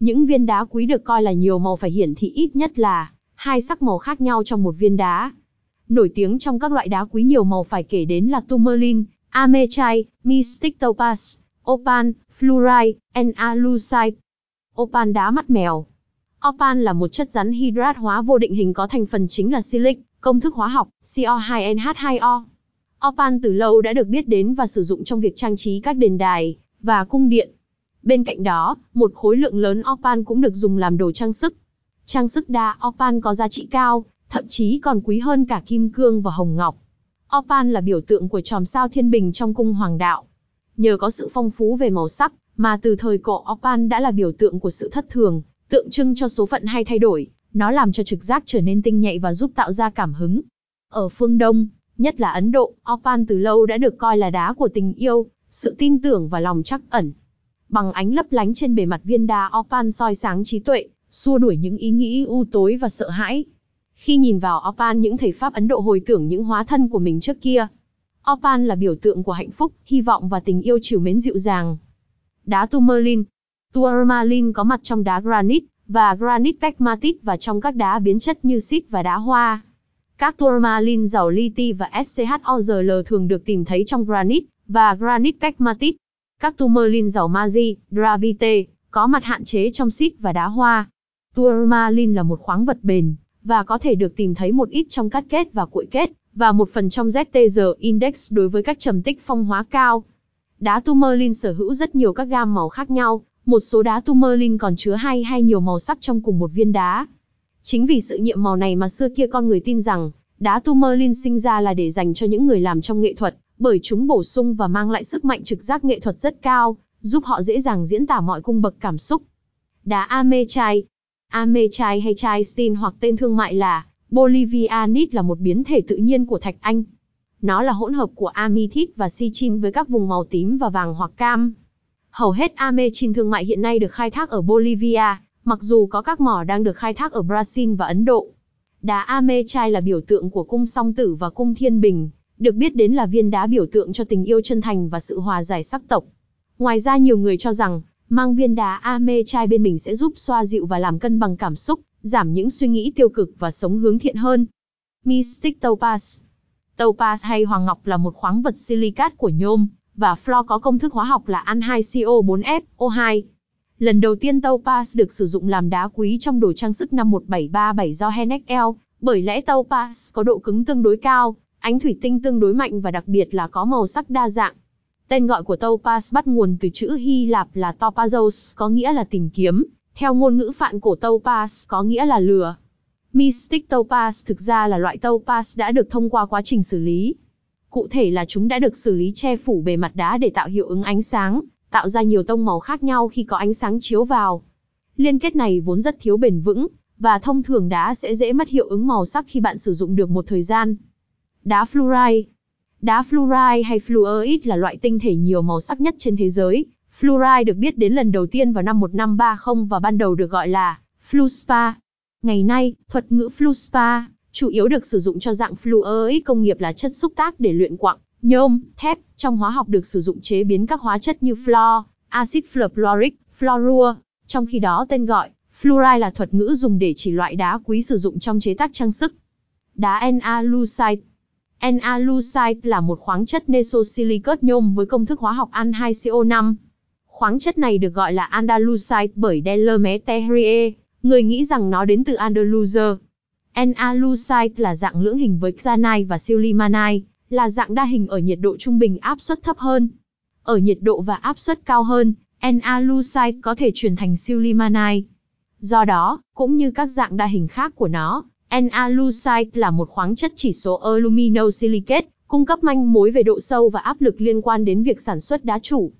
Những viên đá quý được coi là nhiều màu phải hiển thị ít nhất là hai sắc màu khác nhau trong một viên đá. Nổi tiếng trong các loại đá quý nhiều màu phải kể đến là tourmaline, amethyst, mystic topaz, opal, fluorite, analusite. Opal đá mắt mèo. Opal là một chất rắn hydrat hóa vô định hình có thành phần chính là silic, công thức hóa học CO2NH2O. Opal từ lâu đã được biết đến và sử dụng trong việc trang trí các đền đài và cung điện. Bên cạnh đó, một khối lượng lớn opal cũng được dùng làm đồ trang sức. Trang sức đa opal có giá trị cao, thậm chí còn quý hơn cả kim cương và hồng ngọc. Opal là biểu tượng của chòm sao thiên bình trong cung hoàng đạo. Nhờ có sự phong phú về màu sắc, mà từ thời cổ Opal đã là biểu tượng của sự thất thường, tượng trưng cho số phận hay thay đổi, nó làm cho trực giác trở nên tinh nhạy và giúp tạo ra cảm hứng. Ở phương Đông, nhất là Ấn Độ, Opal từ lâu đã được coi là đá của tình yêu, sự tin tưởng và lòng trắc ẩn. Bằng ánh lấp lánh trên bề mặt viên đá Opal soi sáng trí tuệ, xua đuổi những ý nghĩ u tối và sợ hãi. Khi nhìn vào Opal những thầy Pháp Ấn Độ hồi tưởng những hóa thân của mình trước kia. Opal là biểu tượng của hạnh phúc, hy vọng và tình yêu chiều mến dịu dàng. Đá tourmalin Tourmaline có mặt trong đá granite và granite pegmatite và trong các đá biến chất như xít và đá hoa. Các tourmaline giàu li và SCHOZL thường được tìm thấy trong granite và granite pegmatite. Các tourmaline giàu magie, gravite, có mặt hạn chế trong xít và đá hoa. Tourmaline là một khoáng vật bền, và có thể được tìm thấy một ít trong cát kết và cuội kết, và một phần trong ZTG index đối với các trầm tích phong hóa cao. Đá tourmaline sở hữu rất nhiều các gam màu khác nhau, một số đá tourmaline còn chứa hai hay nhiều màu sắc trong cùng một viên đá. Chính vì sự nhiệm màu này mà xưa kia con người tin rằng, đá tourmaline sinh ra là để dành cho những người làm trong nghệ thuật, bởi chúng bổ sung và mang lại sức mạnh trực giác nghệ thuật rất cao, giúp họ dễ dàng diễn tả mọi cung bậc cảm xúc. Đá Amechai Amechai hay chai Stein hoặc tên thương mại là Bolivianite là một biến thể tự nhiên của thạch anh. Nó là hỗn hợp của amethit và sichin với các vùng màu tím và vàng hoặc cam. Hầu hết amechin thương mại hiện nay được khai thác ở Bolivia, mặc dù có các mỏ đang được khai thác ở Brazil và Ấn Độ. Đá amechai là biểu tượng của cung song tử và cung thiên bình, được biết đến là viên đá biểu tượng cho tình yêu chân thành và sự hòa giải sắc tộc. Ngoài ra nhiều người cho rằng, mang viên đá amechai bên mình sẽ giúp xoa dịu và làm cân bằng cảm xúc, giảm những suy nghĩ tiêu cực và sống hướng thiện hơn. Mystic Topaz Topaz hay hoàng ngọc là một khoáng vật silicat của nhôm, và fluor có công thức hóa học là An2CO4F, O2. Lần đầu tiên topaz được sử dụng làm đá quý trong đồ trang sức năm 1737 do Henneck L, bởi lẽ topaz có độ cứng tương đối cao, ánh thủy tinh tương đối mạnh và đặc biệt là có màu sắc đa dạng. Tên gọi của topaz bắt nguồn từ chữ Hy Lạp là topazos, có nghĩa là tìm kiếm, theo ngôn ngữ phạn cổ topaz có nghĩa là lừa. Mystic topaz thực ra là loại topaz đã được thông qua quá trình xử lý. Cụ thể là chúng đã được xử lý che phủ bề mặt đá để tạo hiệu ứng ánh sáng, tạo ra nhiều tông màu khác nhau khi có ánh sáng chiếu vào. Liên kết này vốn rất thiếu bền vững, và thông thường đá sẽ dễ mất hiệu ứng màu sắc khi bạn sử dụng được một thời gian. Đá fluorite Đá fluorite hay fluorite là loại tinh thể nhiều màu sắc nhất trên thế giới. Fluorite được biết đến lần đầu tiên vào năm 1530 và ban đầu được gọi là fluorspar. Ngày nay, thuật ngữ fluorspar chủ yếu được sử dụng cho dạng fluorite công nghiệp là chất xúc tác để luyện quặng, nhôm, thép, trong hóa học được sử dụng chế biến các hóa chất như fluor, axit fluorfluoric, fluorua. Trong khi đó tên gọi, fluoride là thuật ngữ dùng để chỉ loại đá quý sử dụng trong chế tác trang sức. Đá Na-lucite N-alucite là một khoáng chất nesosilicate nhôm với công thức hóa học An2CO5. Khoáng chất này được gọi là Andalusite bởi Delerme Terrier, người nghĩ rằng nó đến từ Andalusia. N-alucite là dạng lưỡng hình với xanai và silimanai, là dạng đa hình ở nhiệt độ trung bình áp suất thấp hơn. Ở nhiệt độ và áp suất cao hơn, N-alucite có thể chuyển thành silimanai. Do đó, cũng như các dạng đa hình khác của nó, N-alusite là một khoáng chất chỉ số aluminosilicate, cung cấp manh mối về độ sâu và áp lực liên quan đến việc sản xuất đá chủ.